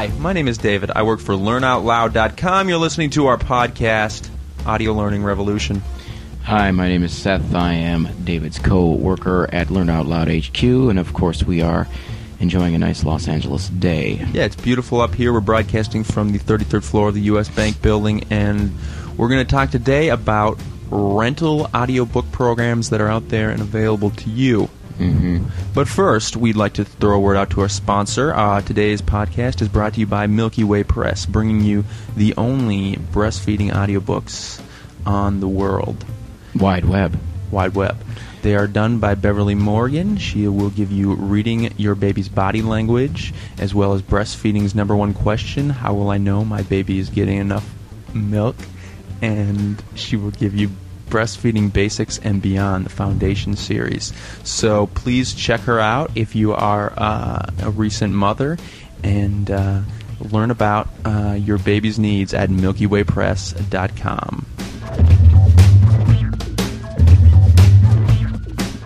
Hi, my name is David. I work for LearnOutLoud.com. You're listening to our podcast, Audio Learning Revolution. Hi, my name is Seth. I am David's co-worker at Learn Out Loud HQ, and of course, we are enjoying a nice Los Angeles day. Yeah, it's beautiful up here. We're broadcasting from the 33rd floor of the U.S. Bank building, and we're going to talk today about rental audiobook programs that are out there and available to you. Mm-hmm. But first, we'd like to throw a word out to our sponsor. Uh, today's podcast is brought to you by Milky Way Press, bringing you the only breastfeeding audiobooks on the world Wide web. wide web. They are done by Beverly Morgan. She will give you reading your baby's body language as well as breastfeeding's number one question How will I know my baby is getting enough milk? And she will give you breastfeeding basics and beyond the foundation series. So please check her out if you are uh, a recent mother and uh, learn about uh, your baby's needs at MilkyWayPress.com.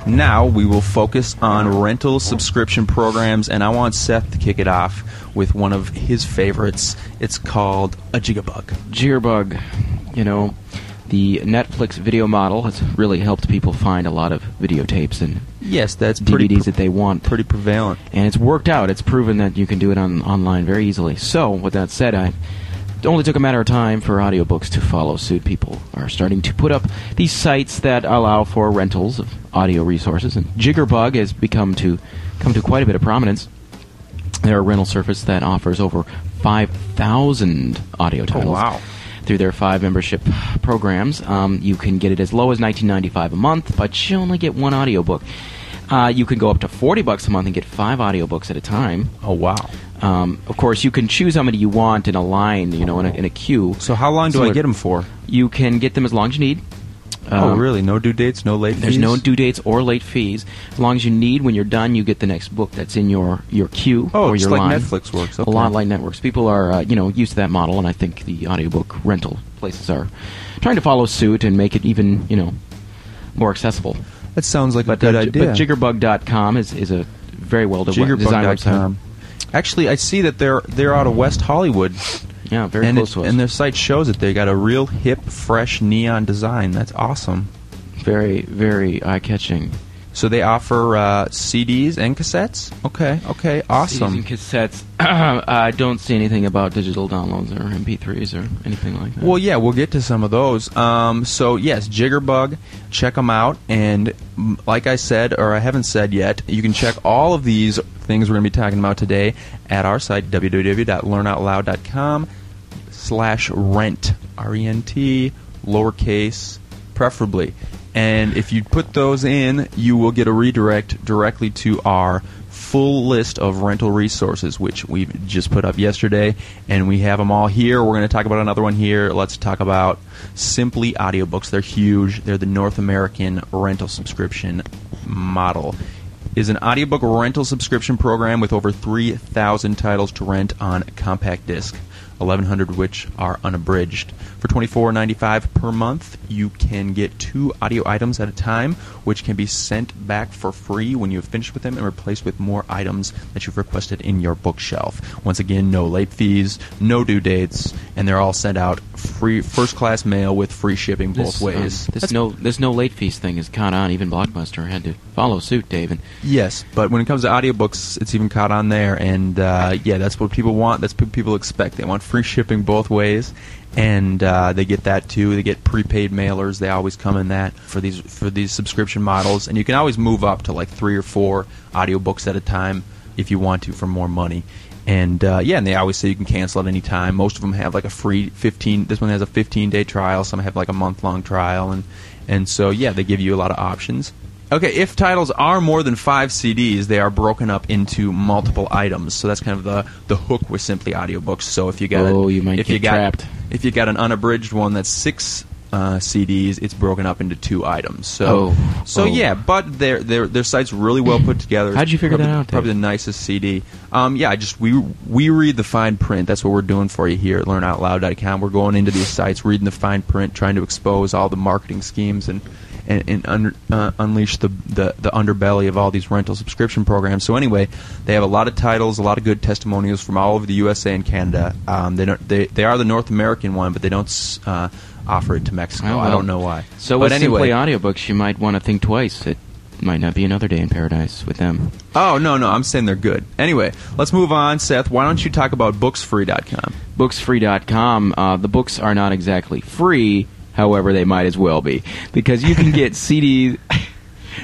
Now we will focus on rental subscription programs, and I want Seth to kick it off with one of his favorites. It's called a Jiggerbug. Jiggerbug, You know, the Netflix video model has really helped people find a lot of videotapes and Yes, that's pretty DVDs pre- that they want. pretty prevalent. and it's worked out. It's proven that you can do it on online very easily. So, with that said, I it only took a matter of time for audiobooks to follow suit. People are starting to put up these sites that allow for rentals of audio resources, and Jiggerbug has become to come to quite a bit of prominence. They're a rental service that offers over 5,000 audio oh, titles Oh, wow. Through their five membership programs. Um, you can get it as low as 19.95 a month, but you only get one audiobook. Uh, you can go up to 40 bucks a month and get five audiobooks at a time. Oh wow! Um, of course, you can choose how many you want in a line, you know, in a, in a queue. So how long do I get them for? You can get them as long as you need. Oh Um, really? No due dates, no late There's fees? no due dates or late fees. As long as you need, when you're done, you get the next book that's in your, your queue Oh, or it's your like line. Netflix works. A lot like networks. People are, uh, you know, used to that model, and I think the audiobook rental places are trying to follow suit and make it even, you know, more accessible. That sounds like But, a good uh, idea. but Jiggerbug.com is, is a very well de- designed website. Actually, I see that they're they're out of West Hollywood, Yeah, very and close it- to us. and their site shows it. They got a real hip, fresh neon design. That's awesome. very, very eye-catching. So they offer uh, CDs and cassettes. Okay, okay, awesome. CDs and cassettes. I don't see anything about digital downloads or MP3s or anything like that. Well, yeah, we'll get to some of those. Um, so yes, Jiggerbug, check them out. And mm, like I said, or I haven't said yet, you can check all of these things we're going to be talking about today at our site www.learnoutloud.com slash rent r e n t lowercase preferably. And if you put those in, you will get a redirect directly to our full list of rental resources, which we've just put up yesterday, and we have them all here. We're going to talk about another one here. Let's talk about Simply Audiobooks. They're huge. They're the North American rental subscription model. Is an audiobook rental subscription program with over 3,000 titles to rent on compact disc. 1100 of which are unabridged. For $24.95 per month, you can get two audio items at a time, which can be sent back for free when you have finished with them and replaced with more items that you've requested in your bookshelf. Once again, no late fees, no due dates, and they're all sent out free first class mail with free shipping both This, um, ways. this That's- no this no late fees thing is caught on. Even Blockbuster had to follow suit, David. Yes, but when it comes to audiobooks, it's even caught on there, and uh, yeah, that's what people want. That's what people expect. They want free shipping both ways, and uh, they get that too. They get prepaid mailers. They always come in that for these for these subscription models, and you can always move up to like three or four audiobooks at a time if you want to for more money. And uh, yeah, and they always say you can cancel at any time. Most of them have like a free 15. This one has a 15 day trial. Some have like a month long trial, and and so yeah, they give you a lot of options. Okay, if titles are more than five CDs, they are broken up into multiple items. So that's kind of the the hook with Simply audiobooks. So if you got Oh, you might if get you got, trapped. If you got an unabridged one that's six uh, CDs, it's broken up into two items. So Oh, so oh. yeah, but their their their site's really well put together. How'd you figure probably, that out, Dave? Probably the nicest CD. Um, yeah, I just we we read the fine print. That's what we're doing for you here at LearnOutLoud.com. We're going into these sites, reading the fine print, trying to expose all the marketing schemes and and, and under, uh, unleash the, the the underbelly of all these rental subscription programs. So anyway, they have a lot of titles, a lot of good testimonials from all over the USA and Canada. Um, they don't they they are the North American one, but they don't. Uh, offer it to Mexico. Oh, I don't know why. So but with anyway, Simply audiobooks, you might want to think twice. It might not be another day in paradise with them. Oh no, no, I'm saying they're good. Anyway, let's move on, Seth. Why don't you talk about booksfree.com? Booksfree.com. Uh, the books are not exactly free, however, they might as well be because you can get CD.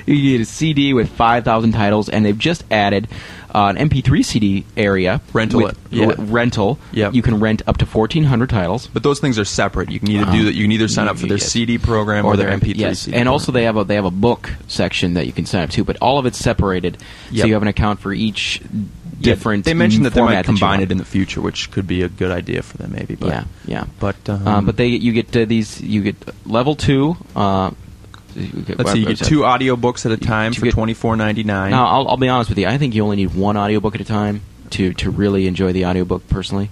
You get a CD with 5,000 titles, and they've just added uh, an MP3 CD area. Rental with- it, yeah. r- rental. Yep. You can rent up to 1,400 titles. But those things are separate. You can either Uh-huh. do that. You can either sign up for their Yes. CD program or, their MP3 yes. CD. and also they have a they have a book section that you can sign up to, but all of it's separated, Yep. so you have an account for each Yeah, different. They mentioned that they might format that you combine it in the future, which could be a good idea for them, maybe. But, yeah, yeah. But um, Uh, but they you get uh, these you get level two. Uh, get- let's see. You get two audiobooks at a time for twenty four ninety nine. Now I'll, I'll be honest with you. I think you only need one audiobook at a time to to really enjoy the audiobook personally.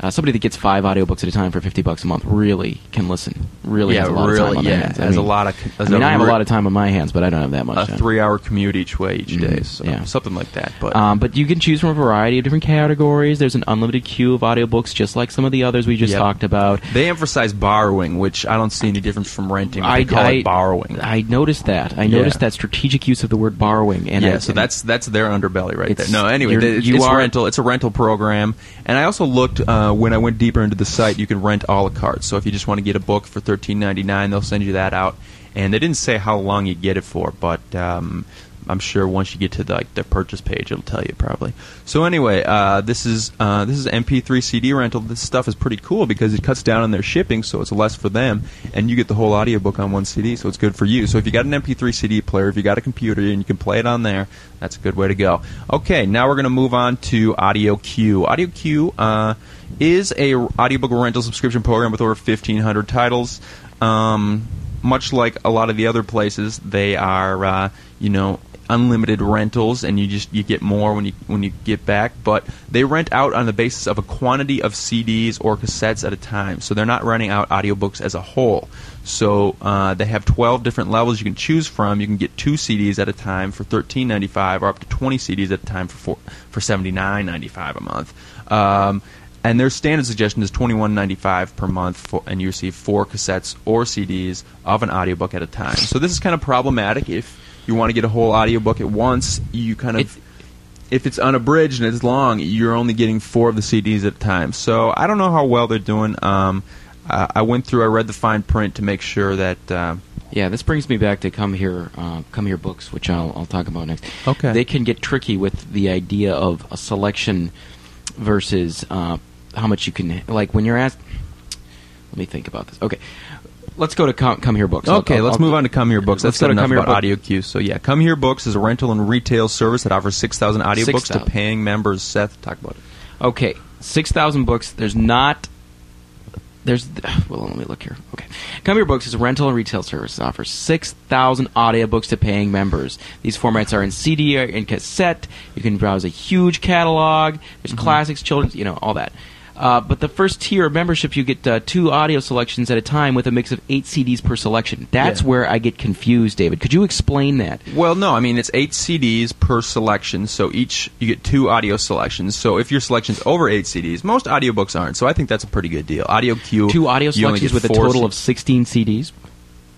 Uh, somebody that gets five audiobooks at a time for fifty bucks a month really can listen. Really yeah, has a lot really. of time on yeah, their hands. I has a lot of. I mean, I have a lot of time on my hands, but I don't have that much. a three hour commute each way each day, Mhm, so yeah. something like that. But Um, but you can choose from a variety of different categories. There's an unlimited queue of audiobooks, just like some of the others we just Yep. talked about. they emphasize borrowing, which I don't see any difference from renting. I call I, it borrowing. I noticed that. I Yeah. noticed that strategic use of the word borrowing. And yeah, I, so that's that's their underbelly right there. No, anyway, you it's are- rental. It's a rental program, and I also looked uh, when I went deeper into the site. You can rent a la carte. So if you just want to get a book for thirteen ninety nine, they'll send you that out. And they didn't say how long you get it for, but um, I'm sure once you get to the, like the purchase page, it'll tell you probably. So anyway, uh, this is uh, this is MP3 CD rental. This stuff is pretty cool because it cuts down on their shipping, so it's less for them, and you get the whole audiobook on one CD, so it's good for you. So if you got an MP3 CD player, if you got a computer and you can play it on there, that's a good way to go. Okay, now we're going to move on to Audio Q. Audio Q uh, is a audiobook rental subscription program with over 1,500 titles. Um, much like a lot of the other places, they are uh, you know unlimited rentals, and you just you get more when you when you get back. But they rent out on the basis of a quantity of CDs or cassettes at a time, so they're not renting out audiobooks as a whole. So uh, they have 12 different levels you can choose from. You can get two CDs at a time for 13.95, or up to 20 CDs at a time for four, for 79.95 a month. Um, and their standard suggestion is twenty one ninety five per month, for, and you receive four cassettes or CDs of an audiobook at a time. So this is kind of problematic if you want to get a whole audiobook at once. You kind of, It's- if it's unabridged and it's long, you're only getting four of the CDs at a time. So I don't know how well they're doing. Um, uh, I went through, I read the fine print to make sure that. Uh, Yeah, this brings me back to come here, uh, come here books, which I'll, I'll talk about next. Okay. they can get tricky with the idea of a selection versus uh, how much you can like when you're asked. Let me think about this. Okay, let's go to come, come here books. I'll- Okay, I'll- let's I'll- move on to Come Here Books. Let's go to Come Here about Book. Audio Q. So yeah, Come Here Books is a rental and retail service that offers 6,000 audiobooks to paying members. Seth, talk about it. Okay, six thousand books. There's not. There's well, let me look here. Okay, Come Here Books is a rental and retail service that offers six thousand audiobooks to paying members. These formats are in CD in cassette. You can browse a huge catalog. There's mm-hmm. classics, children's, you know, all that. Uh, but the first tier of membership, you get uh, two audio selections at a time with a mix of eight CDs per selection. That's Yeah. where I get confused, David. Could you explain that? Well, no, I mean it's eight CDs per selection, so each you get two audio selections. So if your selection's over eight CDs, most audiobooks aren't. So I think that's a pretty good deal. Audio Q, Two audio selections with a total of 16 CDs?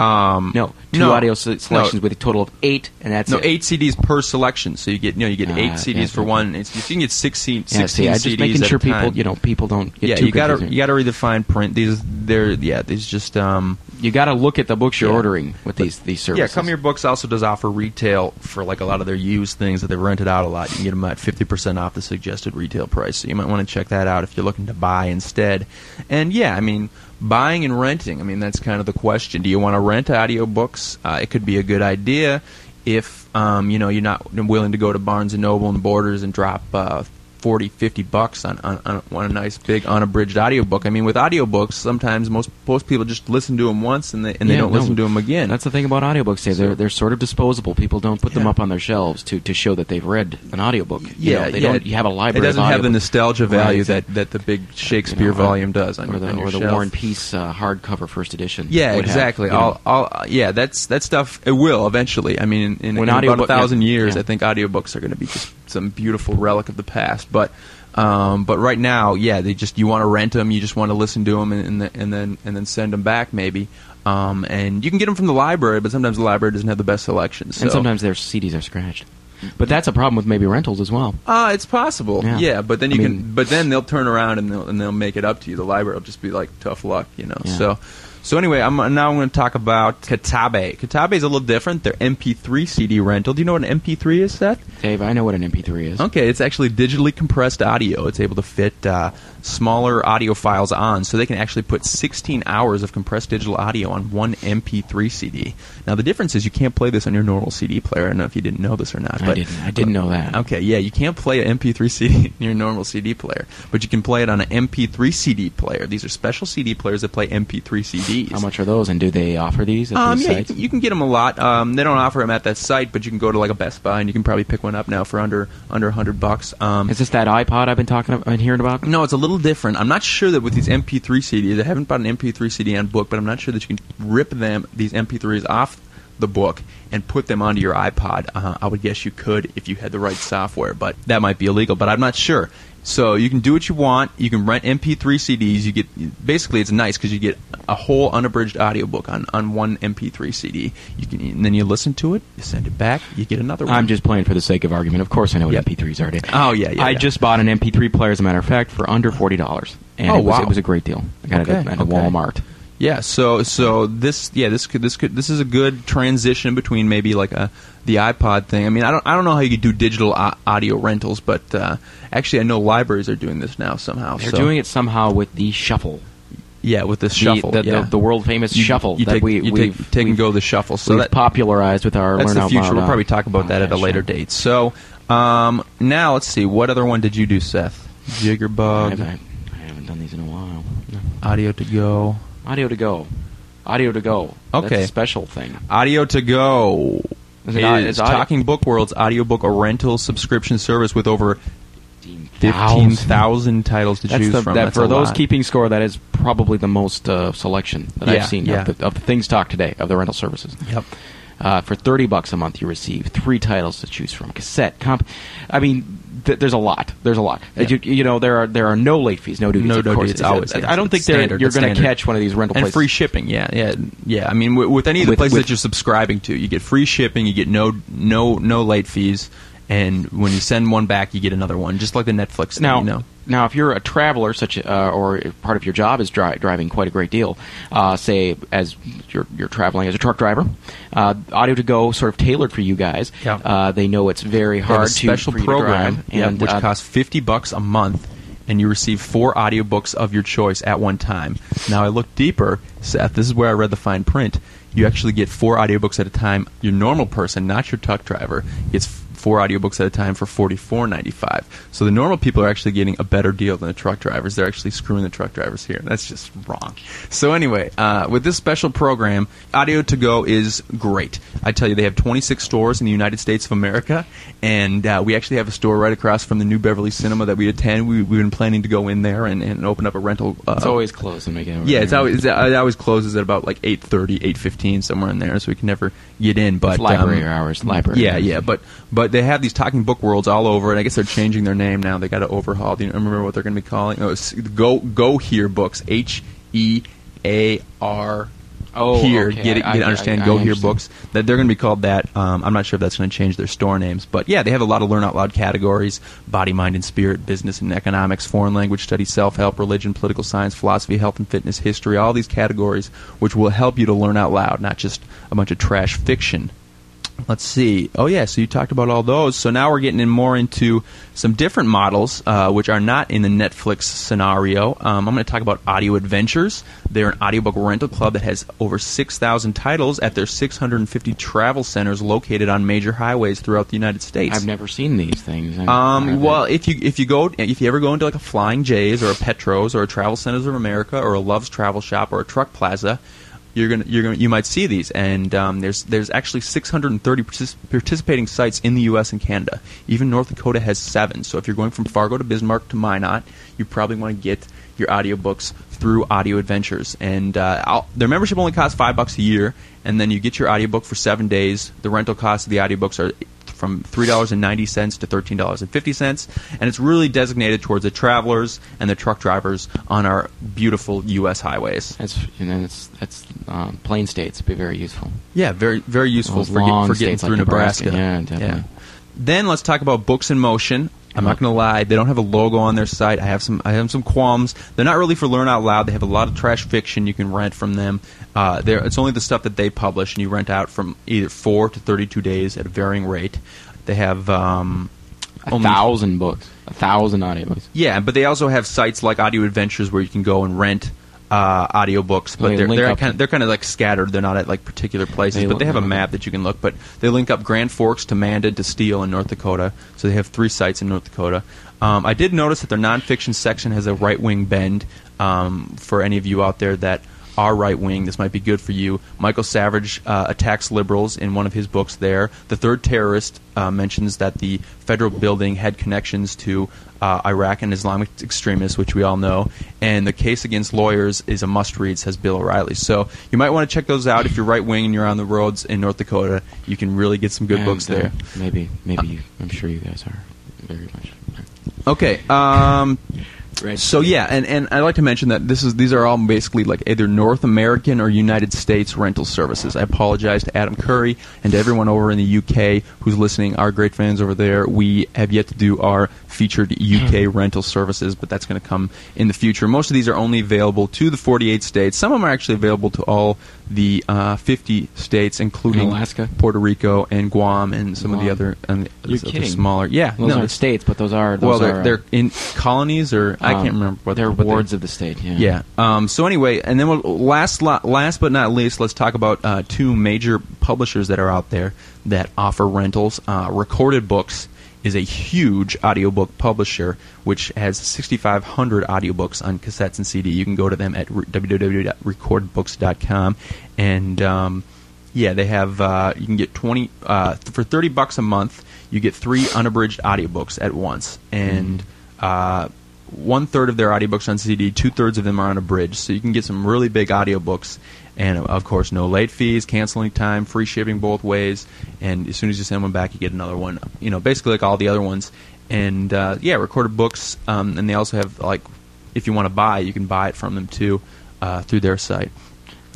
Um No, two no, audio se- selections no, with a total of eight, and that's no it. eight CDs per selection. So you get you know you get Ah, eight CDs yeah, for okay. one. It's, you can get 16, 16 Yeah, see, I just CDs making sure people, you know, people don't get yeah, too you gotta you gotta read the fine print. These they're yeah these just um You got to look at the books you're Yeah. ordering with these these services. Yeah, Come Here Books also does offer retail for like a lot of their used things that they've rented out a lot. You can get them at 50% off the suggested retail price. So you might want to check that out if you're looking to buy instead. And yeah, I mean, buying and renting, I mean, that's kind of the question. Do you want to rent audiobooks? Uh, it could be a good idea if, um, you know, you're not willing to go to Barnes & Noble and Borders and drop uh, 40, 50 bucks on, on, on, on a nice big unabridged audiobook. I mean, with audiobooks, sometimes most most people just listen to them once and they and they don't no, listen to them again. That's the thing about audiobooks. Dave. They're they're sort of disposable. People don't put them up on their shelves to, to show that they've read an audiobook. You yeah, know, they yeah. don't. You have a library. It doesn't have the nostalgia value Right. that, that the big Shakespeare You know, volume does on, or the, on or the shelf. War and Peace uh, hardcover first edition. Yeah, have, exactly. you know. I'll, I'll, yeah, that's that stuff. It will eventually. I mean, in, in, in about a thousand yeah, years, yeah. I think audiobooks are going to be just some beautiful relic of the past. But, um, but right now, yeah, they just you want to rent them, you just want to listen to them, and, and, then- and then and then send them back maybe. Um, and you can get them from the library, but sometimes the library doesn't have the best selections. and sometimes their CDs are scratched. But that's a problem with maybe rentals as well. Uh, it's possible. Yeah. Yeah, but then I you mean- can. But then they'll turn around and they'll and they'll make it up to you. The library will just be like tough luck, you know. Yeah. So, so anyway, I'm now I'm going to talk about Katabe. Katabe is a little different. They're MP3 CD rental. Do you know what an MP3 is, Seth? Dave, I know what an MP3 is. Okay, it's actually digitally compressed audio. It's able to fit uh, smaller audio files on, so they can actually put 16 hours of compressed digital audio on one MP3 CD. Now, the difference is you can't play this on your normal CD player. I don't know if you didn't know this or not. I didn't- I didn't know that. Okay, yeah, you can't play an MP3 CD in your normal CD player, but you can play it on an MP3 CD player. These are special CD players that play MP3 CDs. How much are those, and do they offer these at Um, these yeah, you sites? can, you can get them a lot. Um, they don't offer them at that site, but you can go to like a Best Buy and you can probably pick one up now for under under hundred bucks. Um, Is this that iPod I've been talking about, been hearing about? no, it's a little different. I'm not sure that with these MP3 CDs, I haven't bought an MP3 CD on book, but I'm not sure that you can rip them these MP3s off the book and put them onto your iPod. Uh, I would guess you could if you had the right software, but that might be illegal. But I'm not sure. So you can do what you want. You can rent MP3 CDs. You get basically it's nice because you get a whole unabridged audiobook on on one MP3 CD. You can and then you listen to it. You send it back. You get another one. I'm just playing for the sake of argument. Of course, I know what Yep. MP3s are. Dave. Oh, yeah, yeah, I yeah. just bought an MP3 player, as a matter of fact, for under forty dollars, and Oh, it was, wow. it was a great deal. I got it Okay, at, at okay. Walmart. Yeah, so so this yeah this could this could this is a good transition between maybe like a the iPod thing. I mean, I don't I don't know how you could do digital au- audio rentals, but uh, actually I know libraries are doing this now somehow. They're so, doing it somehow with the shuffle, yeah with The- shuffle, the, the, yeah. the, world famous You- shuffle you that take, we you we've, take, take and go the shuffle. So that, popularized with our that's Learn the future. Loud, We'll uh, probably talk about that at a later show. date. So um, now let's see what other one did you do, Seth? I Jiggerbug, haven't, I haven't done these in a while. No. audio to go, Audio to go, audio to go. That's Okay. a special thing. audio to go. Is it is Talking Book World's audiobook a rental subscription service with over 15,000. 15,000 titles to That's choose the, from. that That's for those lot. keeping score, that is probably the most uh, selection that Yeah, I've seen yeah. of, the, of the things talked today of the rental services. Yep. Uh, for thirty bucks a month, you receive three titles to choose from: cassette, comp. I mean, th- there's a lot. There's a lot. Yeah. You, you know, there are there are no late fees, no duties. No of duties, course. it's always- I, yeah, I don't it's think standard, you're going to catch one of these rental and places. free shipping. Yeah, yeah, yeah. I mean, with, with any of the With- places with- that you're subscribing to, you get free shipping. You get no no no late fees, and when you send one back, you get another one, just like the Netflix. Thing, Now, you know. now, if you're a traveler, such uh, or part of your job is dri- driving quite a great deal, uh, say as you're you're traveling as a truck driver, uh, Audio to Go sort of tailored for you guys. Yeah. Uh, they know it's very They have hard a special to for you to program, drive, yeah, and which uh, costs fifty bucks a month, and you receive four audiobooks of your choice at one time. Now, I looked deeper, Seth. This is where I read the fine print. You actually get four audiobooks at a time. Your normal person, not your truck driver, gets f- four audiobooks at a time for forty four ninety five. So the normal people are actually getting a better deal than the truck drivers. They're actually screwing the truck drivers here. That's just wrong. So anyway, uh, with this special program, Audio to Go is great. I tell you, they have 26 stores in the United States of America, and uh, we actually have a store right across from the New Beverly Cinema that we attend. We, we've been planning to go in there and, and open up a rental. Uh, it's always closed when we get yeah, it's always it always closes at about like 8:30, 8:15 somewhere in there, so we can never get in. But It's library um, hours. Library. yeah, yeah, but but they have these talking book worlds all over, and I guess they're changing their name now. They got to overhaul. Do you remember what they're going to be calling? Oh, it's Go Go Hear Books. H E A R. Oh, here, okay, get it, I- get it, I- understand. I Go Here understand. Books. That they're going to be called that. Um, I'm not sure if that's going to change their store names, but yeah, they have a lot of learn out loud categories: body, mind, and spirit, business and economics, foreign language studies, self help, religion, political science, philosophy, health and fitness, history. All these categories, which will help you to learn out loud, not just a bunch of trash fiction. Let's see. Oh yeah, so you talked about all those. So now we're getting in more into some different models, uh, which are not in the Netflix scenario. Um, I'm going to talk about Audio Adventures. They're an audiobook rental club that has over 6,000 titles at their 650 travel centers located on major highways throughout the United States. I've never seen these things. Um, well, if you if you go if you ever go into like a Flying J's or a Petros or a Travel Centers of America or a Love's Travel Shop or a Truck Plaza, you're gonna you're gonna you might see these. And um, there's there's actually 630 partic- participating sites in the U.S. and Canada. Even North Dakota has seven. So if you're going from Fargo to Bismarck to Minot, you probably want to get your audiobooks through Audio Adventures. And uh, their membership only costs five bucks a year, and then you get your audiobook for seven days. The rental costs of the audiobooks are from three dollars and ninety cents to thirteen dollars and fifty cents, and it's really designated towards the travelers and the truck drivers on our beautiful U.S. highways. That's and then it's that's um, plain states be very useful. Yeah, very very useful Those for, get, for getting states like through Nebraska. Nebraska. Yeah, definitely. Then let's talk about Books in Motion. I'm not going to lie; they don't have a logo on their site. I have some I have some qualms. They're not really for learn out loud. They have a lot of trash fiction you can rent from them. Uh, they're- it's only the stuff that they publish, and you rent out from either four to 32 days at a varying rate. They have um, A only- thousand books, a thousand audiobooks. Yeah, but they also have sites like Audio Adventures where you can go and rent uh, audiobooks, but They they're they're kind of, they're kind of like scattered. They're not at like particular places, They but they have a map that you can look. But they link up Grand Forks to Mandan to Steele in North Dakota, so they have three sites in North Dakota. Um, I did notice that their nonfiction section has a right wing bend. Um, for any of you out there that are right wing, this might be good for you. Michael Savage uh, attacks liberals in one of his books there. The Third Terrorist uh, mentions that the federal building had connections to uh, Iraq and Islamic extremists, which we all know. And The Case Against Lawyers is a must read, says Bill O'Reilly. So you might want to check those out if you're right wing and you're on the roads in North Dakota. You can really get some good And, books uh, there. maybe, maybe you, I'm sure you guys are very much. Okay. Um, Right. So yeah, and, and I'd like to mention that this is these are all basically like either North American or United States rental services. I apologize to Adam Curry and to everyone over in the UK who's listening. Our great fans over there. We have yet to do our featured UK rental services, but that's going to come in the future. Most of these are only available to the 48 states. Some of them are actually available to all the uh, 50 states, including Alaska? Puerto Rico, and Guam, and some of the other, and the You're other kidding. smaller. Yeah, Those no, aren't states, but those are. Those well, they're, are, uh, they're in colonies, or I can't um, remember what they're what they- wards of the state. Yeah. Yeah. Um, so anyway, and then we'll, last la- last but not least, let's talk about uh, two major publishers that are out there that offer rentals. Uh, Recorded Books is a huge audiobook publisher which has 6,500 audiobooks on cassettes and CD. You can go to them at re- www.recordedbooks.com and. Um, yeah, they have. Uh, you can get twenty uh, th- for thirty bucks a month. You get three unabridged audiobooks at once, and uh, one third of their audiobooks on CD, two thirds of them are unabridged. So you can get some really big audiobooks, and of course, no late fees, canceling time, free shipping both ways, and as soon as you send one back, you get another one. You know, basically like all the other ones. And uh, yeah, recorded books, um, and they also have like, if you want to buy, you can buy it from them too uh, through their site.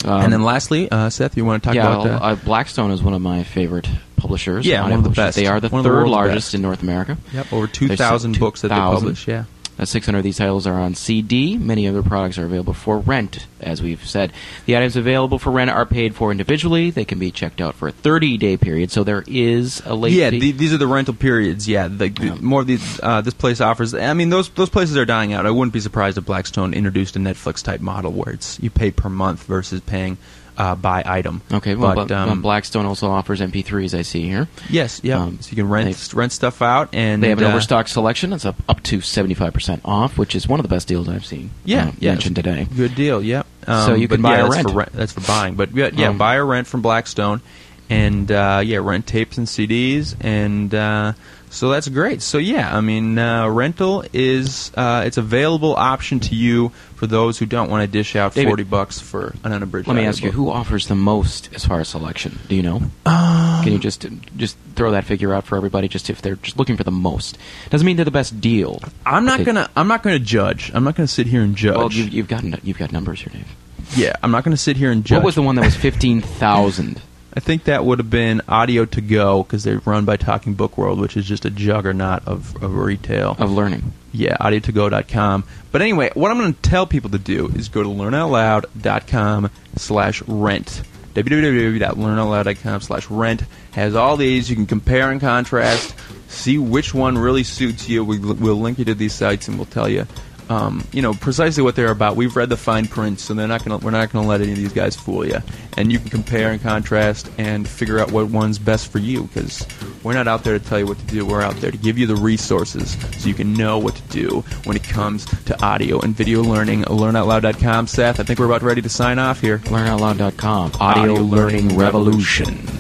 Um, and then lastly, uh, Seth, you want to talk yeah, about? Uh, uh, Blackstone is one of my favorite publishers. Yeah, one of the best. They are the One of the third largest best. in North America. Yep, over 2,000 books that they publish, yeah. Uh, 600 of these titles are on CD. Many of their products are available for rent, as we've said. The items available for rent are paid for individually. They can be checked out for a 30-day period, so there is a late yeah, fee. the, these are the rental periods. Yeah, the, the- Yeah. more of these. Uh, this place offers. I mean, those those places are dying out. I wouldn't be surprised if Blackstone introduced a Netflix type model where it's you pay per month versus paying uh, by item. okay, well, but, um, Blackstone also offers MP3s, I see here. yes, yeah. um, so you can rent rent stuff out, and They have an uh, overstock selection. It's up, up to 75% off, which is one of the best deals I've seen Yeah, uh, yeah, mentioned today. Good deal. Yep. So you can buy yeah, or rent. For rent. That's for buying. But yeah, yeah Um, buy or rent from Blackstone, and uh, yeah, rent tapes and CDs, and uh, so that's great. So yeah, I mean, uh, rental is uh, it's available option to you for those who don't want to dish out David, forty bucks for an unabridged. Let me ask you, who offers the most as far as selection? Do you know? Um, Can you just just throw that figure out for everybody, just if they're just looking for the most? Doesn't mean they're the best deal. I'm not gonna. I'm not gonna judge. I'm not gonna sit here and judge. Well, you've, you've got you've got numbers here, Dave. yeah, I'm not gonna sit here and judge. What was the one that was fifteen thousand? I think that would have been Audio to Go because they're run by Talking Book World, which is just a juggernaut of, of retail. of learning? Yeah, audiotogo.com. But anyway, what I'm going to tell people to do is go to learnoutloud.com slash rent. www.learnoutloud.com slash rent has all these. You can compare and contrast, see which one really suits you. We, we'll link you to these sites and we'll tell you um, you know precisely what they're about. We've read the fine print, so they're not gonna, we're not going to let any of these guys fool you. And you can compare and contrast and figure out what one's best for you because we're not out there to tell you what to do. We're out there to give you the resources so you can know what to do when it comes to audio and video learning. LearnOutLoud.com, Seth. I think we're about ready to sign off here. LearnOutLoud.com. Audio, Audio learning, learning revolution.